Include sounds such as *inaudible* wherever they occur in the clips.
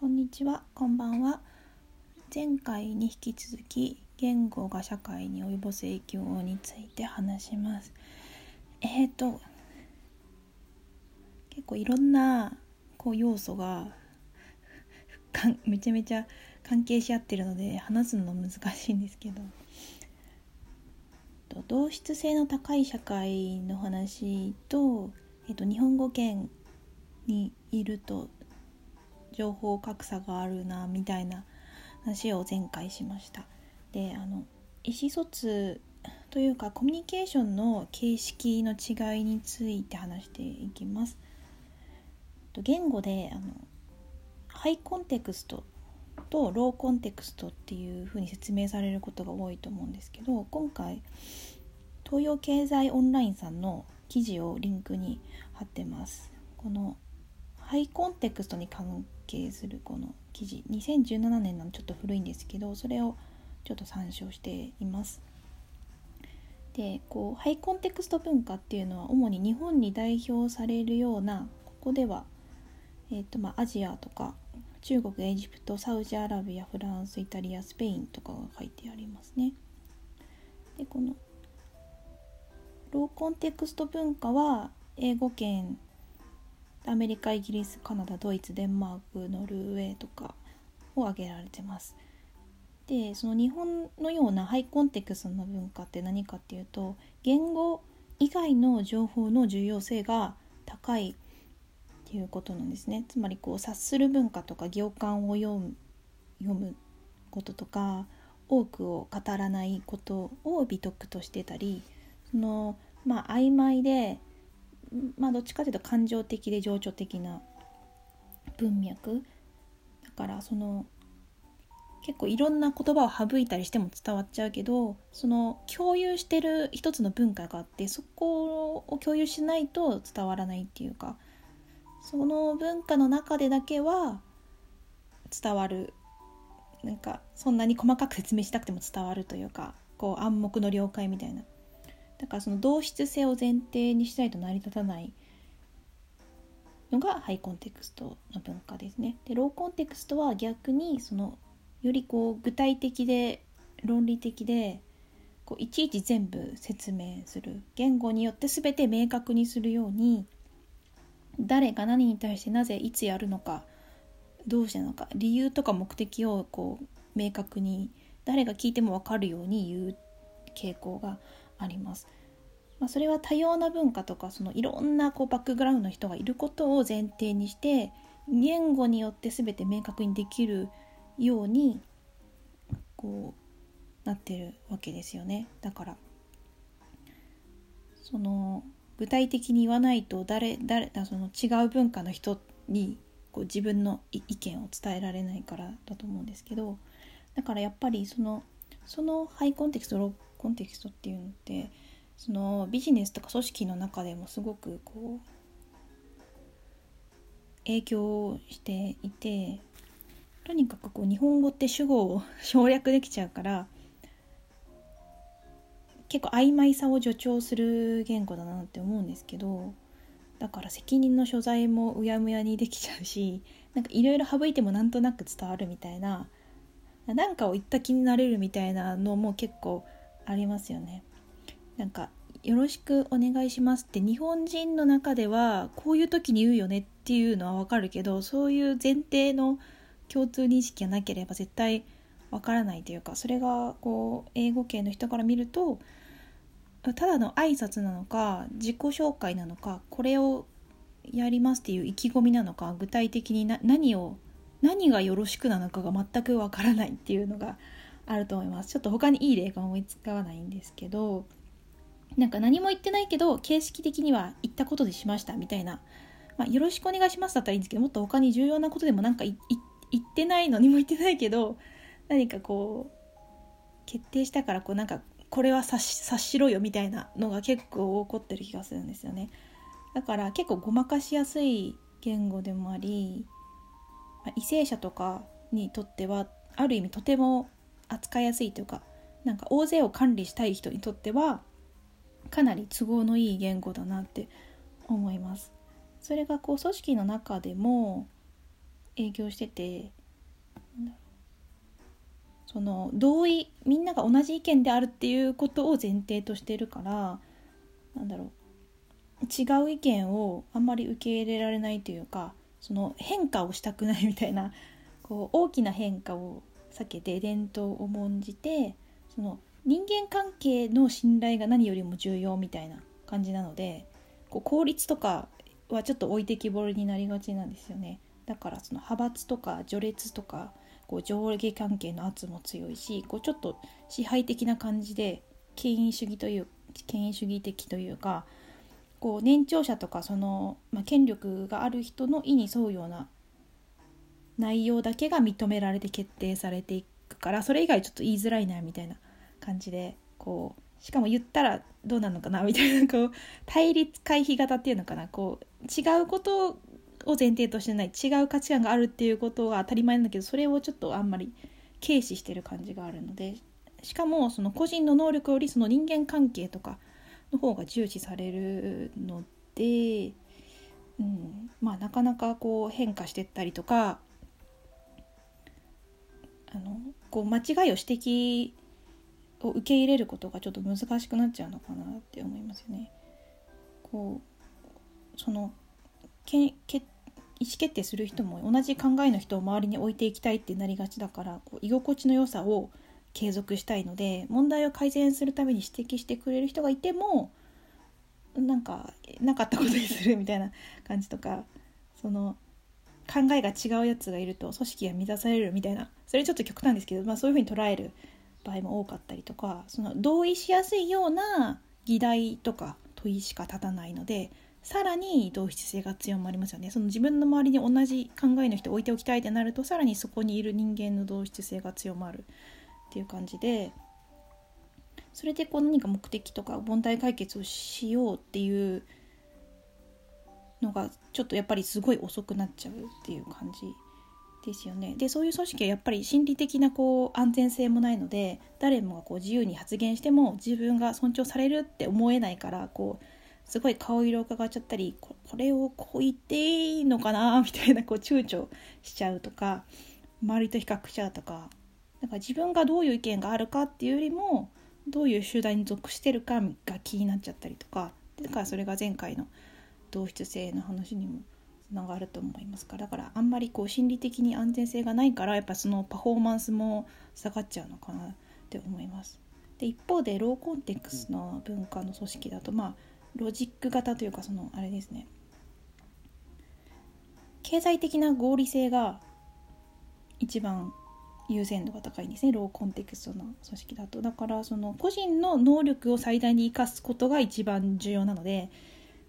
こんにちは、こんばんは。前回に引き続き言語が社会に及ぼす影響について話します。えっ、ー、と結構いろんなこう要素がめちゃめちゃ関係し合ってるので話すの難しいんですけど同質性の高い社会の話と,、えっと日本語圏にいると情報格差があるなみたいな話を前回しました。であの意思疎通というかコミュニケーションの形式の違いについて話していきます。言語であのハイコンテクストとローコンテクストっていうふうに説明されることが多いと思うんですけど今回東洋経済オンラインさんの記事をリンクに貼ってます。このハイコンテクストに関係するこの記事2017年なのちょっと古いんですけどそれをちょっと参照しています。でこうハイコンテクスト文化っていうのは主に日本に代表されるようなここでは、えーとまあ、アジアとか中国エジプトサウジアラビアフランスイタリアスペインとかが書いてありますね。でこのローコンテクスト文化は英語圏アメリカイギリスカナダドイツデンマークノルウェーとかを挙げられてます。でその日本のようなハイコンテクストの文化って何かっていうと言語以外の情報の重要性が高いっていうことなんですねつまりこう察する文化とか行間を読む読むこととか多くを語らないことを美徳としてたりそのまあ曖昧でまあどっちかというと感情的で情緒的な文脈。だからその結構いろんな言葉を省いたりしても伝わっちゃうけどその共有してる一つの文化があってそこを共有しないと伝わらないっていうかその文化の中でだけは伝わる。なんかそんなに細かく説明したくても伝わるというかこう暗黙の了解みたいな。だからその同質性を前提にしないと成り立たないのがハイコンテクストの文化ですね。でローコンテクストは逆にそのよりこう具体的で論理的でこういちいち全部説明する言語によって全て明確にするように誰が何に対してなぜいつやるのかどうしてなのか理由とか目的をこう明確に誰が聞いても分かるように言う傾向があります。まあ、それは多様な文化とかそのいろんなこうバックグラウンドの人がいることを前提にして言語によって全て明確にできるようにこうなってるわけですよねだからその具体的に言わないと誰誰その違う文化の人にこう自分の意見を伝えられないからだと思うんですけどだからやっぱりそのそのハイコンテクストローコンテキストっていうのってそのビジネスとか組織の中でもすごくこう影響していてとにかくこう日本語って主語を *laughs* 省略できちゃうから結構曖昧さを助長する言語だなって思うんですけどだから責任の所在もうやむやにできちゃうしなんかいろいろ省いてもなんとなく伝わるみたいな何かを言った気になれるみたいなのも結構ありますよね。なんかよろしくお願いしますって日本人の中ではこういう時に言うよねっていうのはわかるけどそういう前提の共通認識がなければ絶対わからないというかそれがこう英語圏の人から見るとただの挨拶なのか自己紹介なのかこれをやりますっていう意気込みなのか具体的に何を何がよろしくなのかが全くわからないっていうのがあると思います。ちょっと他にいい例が思いつかないんですけどなんか何も言ってないけど形式的には言ったことでしましたみたいな、まあ、よろしくお願いしますだったらいいんですけどもっと他に重要なことでもなんか言ってないのにも言ってないけど何かこう決定したからこうなんかこれは察しろよみたいなのが結構起こってる気がするんですよね。だから結構ごまかしやすい言語でもあり、まあ、為政者とかにとってはある意味とても扱いやすいというかなんか大勢を管理したい人にとってはかなり都合のいい言語だなって思います。それがこう組織の中でも営業しててその同意みんなが同じ意見であるっていうことを前提としてるからなんだろう違う意見をあんまり受け入れられないというかその変化をしたくないみたいなこう大きな変化を避けて伝統を重んじてその人間関係の信頼が何よりも重要みたいな感じなのでこう効率とかはちょっと置いてきぼりになりがちなんですよね。だからその派閥とか序列とかこう上下関係の圧も強いしこうちょっと支配的な感じで権威主義という権威主義的というかこう年長者とかその、まあ、権力がある人の意に沿うような内容だけが認められて決定されていくからそれ以外ちょっと言いづらいなみたいな感じでこうしかも言ったらどうなのかなみたいなこう対立回避型っていうのかなこう違うことを前提としてない違う価値観があるっていうことは当たり前なんだけどそれをちょっとあんまり軽視してる感じがあるのでしかもその個人の能力よりその人間関係とかの方が重視されるので、うん、まあなかなかこう変化してったりとかあのこう間違いを指摘を受け入れることがちょっと難しくなっちゃうのかなって思いますよね。こうそのけけ意思決定する人も同じ考えの人を周りに置いていきたいってなりがちだからこう居心地の良さを継続したいので問題を改善するために指摘してくれる人がいてもなんかなかったことにするみたいな感じとかその考えが違うやつがいると組織が乱されるみたいな。それちょっと極端ですけど、まあ、そういうふうに捉える場合も多かったりとかその同意しやすいような議題とか問いしか立たないのでさらに同質性が強まりますよね。その自分の周りに同じ考えの人を置いておきたいってなるとさらにそこにいる人間の同質性が強まるっていう感じでそれでこう何か目的とか問題解決をしようっていうのがちょっとやっぱりすごい遅くなっちゃうっていう感じですよね。でそういう組織はやっぱり心理的なこう安全性もないので誰もがこう自由に発言しても自分が尊重されるって思えないからこうすごい顔色を伺っちゃったりこれをこう言っていいのかなみたいなこう躊躇しちゃうとか周りと比較しちゃうとかだから自分がどういう意見があるかっていうよりもどういう集団に属してるかが気になっちゃったりとかだからそれが前回の同質性の話にもつながると思いますからだからあんまりこう心理的に安全性がないからやっぱそのパフォーマンスも下がっちゃうのかなって思います。で一方でローコンテクスの文化の組織だとまあロジック型というかそのあれですね経済的な合理性が一番優先度が高いんですねローコンテクストの組織だとだからその個人の能力を最大に生かすことが一番重要なので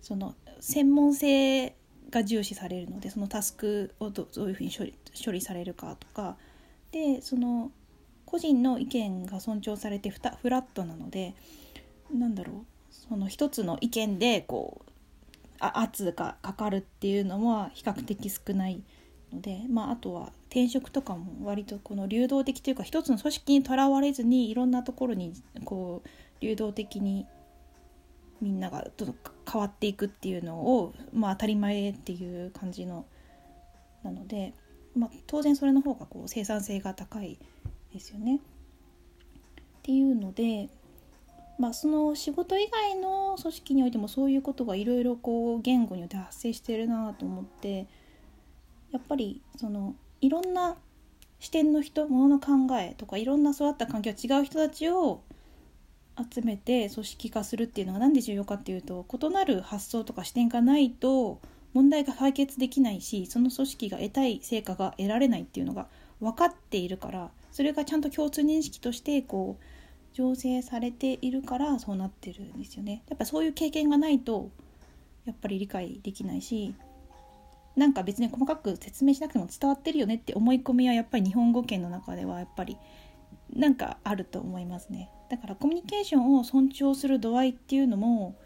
その専門性が重視されるのでそのタスクをどういうふうに処理処理されるかとか。でその個人の意見が尊重されてフラットなのでなんだろう。その一つの意見でこうあ圧がかかるっていうのは比較的少ないので、まあ、あとは転職とかも割とこの流動的というか一つの組織にとらわれずにいろんなところにこう流動的にみんなが変わっていくっていうのを、まあ、当たり前っていう感じのなので、まあ、当然それの方がこう生産性が高いですよね。っていうのでまあ、その仕事以外の組織においてもそういうことがいろいろこう言語によって発生してるなと思ってやっぱりそのいろんな視点の人ものの考えとかいろんな育った環境違う人たちを集めて組織化するっていうのが何で重要かっていうと異なる発想とか視点がないと問題が解決できないしその組織が得たい成果が得られないっていうのが分かっているからそれがちゃんと共通認識としてこう醸成されているからそうなってるんですよね。やっぱそういう経験がないとやっぱり理解できないしなんか別に細かく説明しなくても伝わってるよねって思い込みはやっぱり日本語圏の中ではやっぱりなんかあると思いますね。だからコミュニケーションを尊重する度合いっていうのも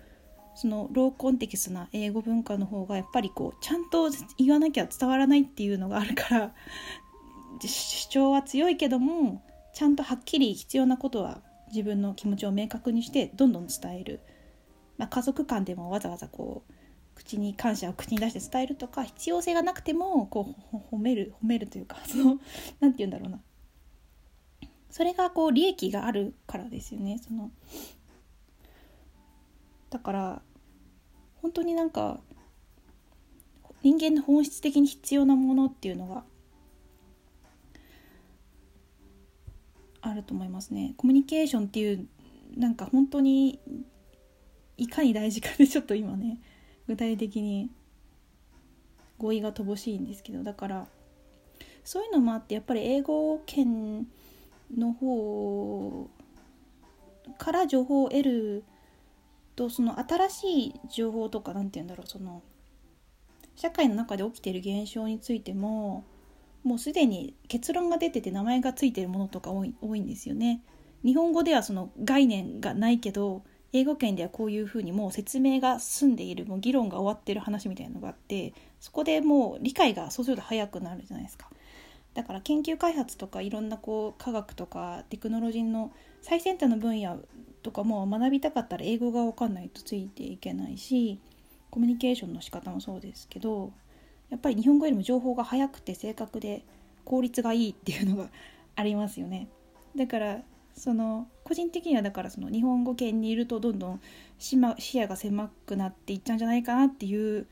そのローコンテキストな英語文化の方がやっぱりこうちゃんと言わなきゃ伝わらないっていうのがあるから *laughs* 主張は強いけどもちゃんとはっきり必要なことは自分の気持ちを明確にしてどんどん伝える、まあ、家族間でもわざわざこう口に感謝を口に出して伝えるとか必要性がなくてもこう褒める褒めるというかその何て言うんだろうな。それがこう利益があるからですよねそのだから本当になんか人間の本質的に必要なものっていうのがあると思いますね。コミュニケーションっていうなんか本当にいかに大事かで *laughs* ちょっと今ね具体的に語彙が乏しいんですけどだからそういうのもあってやっぱり英語圏の方から情報を得るとその新しい情報とか何て言うんだろうその社会の中で起きている現象についてももうすでに結論が出てて名前がついてるものとか多い多いんですよね。日本語ではその概念がないけど英語圏ではこういうふうにもう説明が済んでいるもう議論が終わってる話みたいなのがあってそこでもう理解がそうすると早くなるじゃないですか。だから研究開発とかいろんなこう科学とかテクノロジーの最先端の分野とかも学びたかったら英語が分かんないとついていけないしコミュニケーションの仕方もそうですけどやっぱり日本語よりも情報が早くて正確で効率がいいっていうのがありますよね。だからその個人的にはだからその日本語圏にいるとどんどん視野が狭くなっていっちゃうんじゃないかなっていう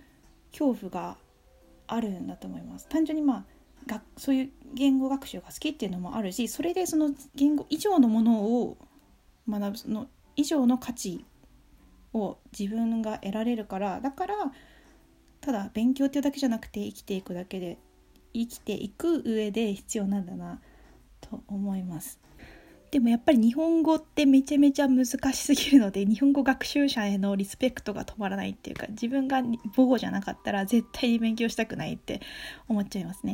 恐怖があるんだと思います。単純にまあがそういう言語学習が好きっていうのもあるしそれでその言語以上のものを学ぶその以上の価値を自分が得られるからだからただ勉強っていうだけじゃなくて生きていくだけで生きていく上で必要なんだなと思います。でもやっぱり日本語ってめちゃめちゃ難しすぎるので日本語学習者へのリスペクトが止まらないっていうか自分が母語じゃなかったら絶対に勉強したくないって思っちゃいますね。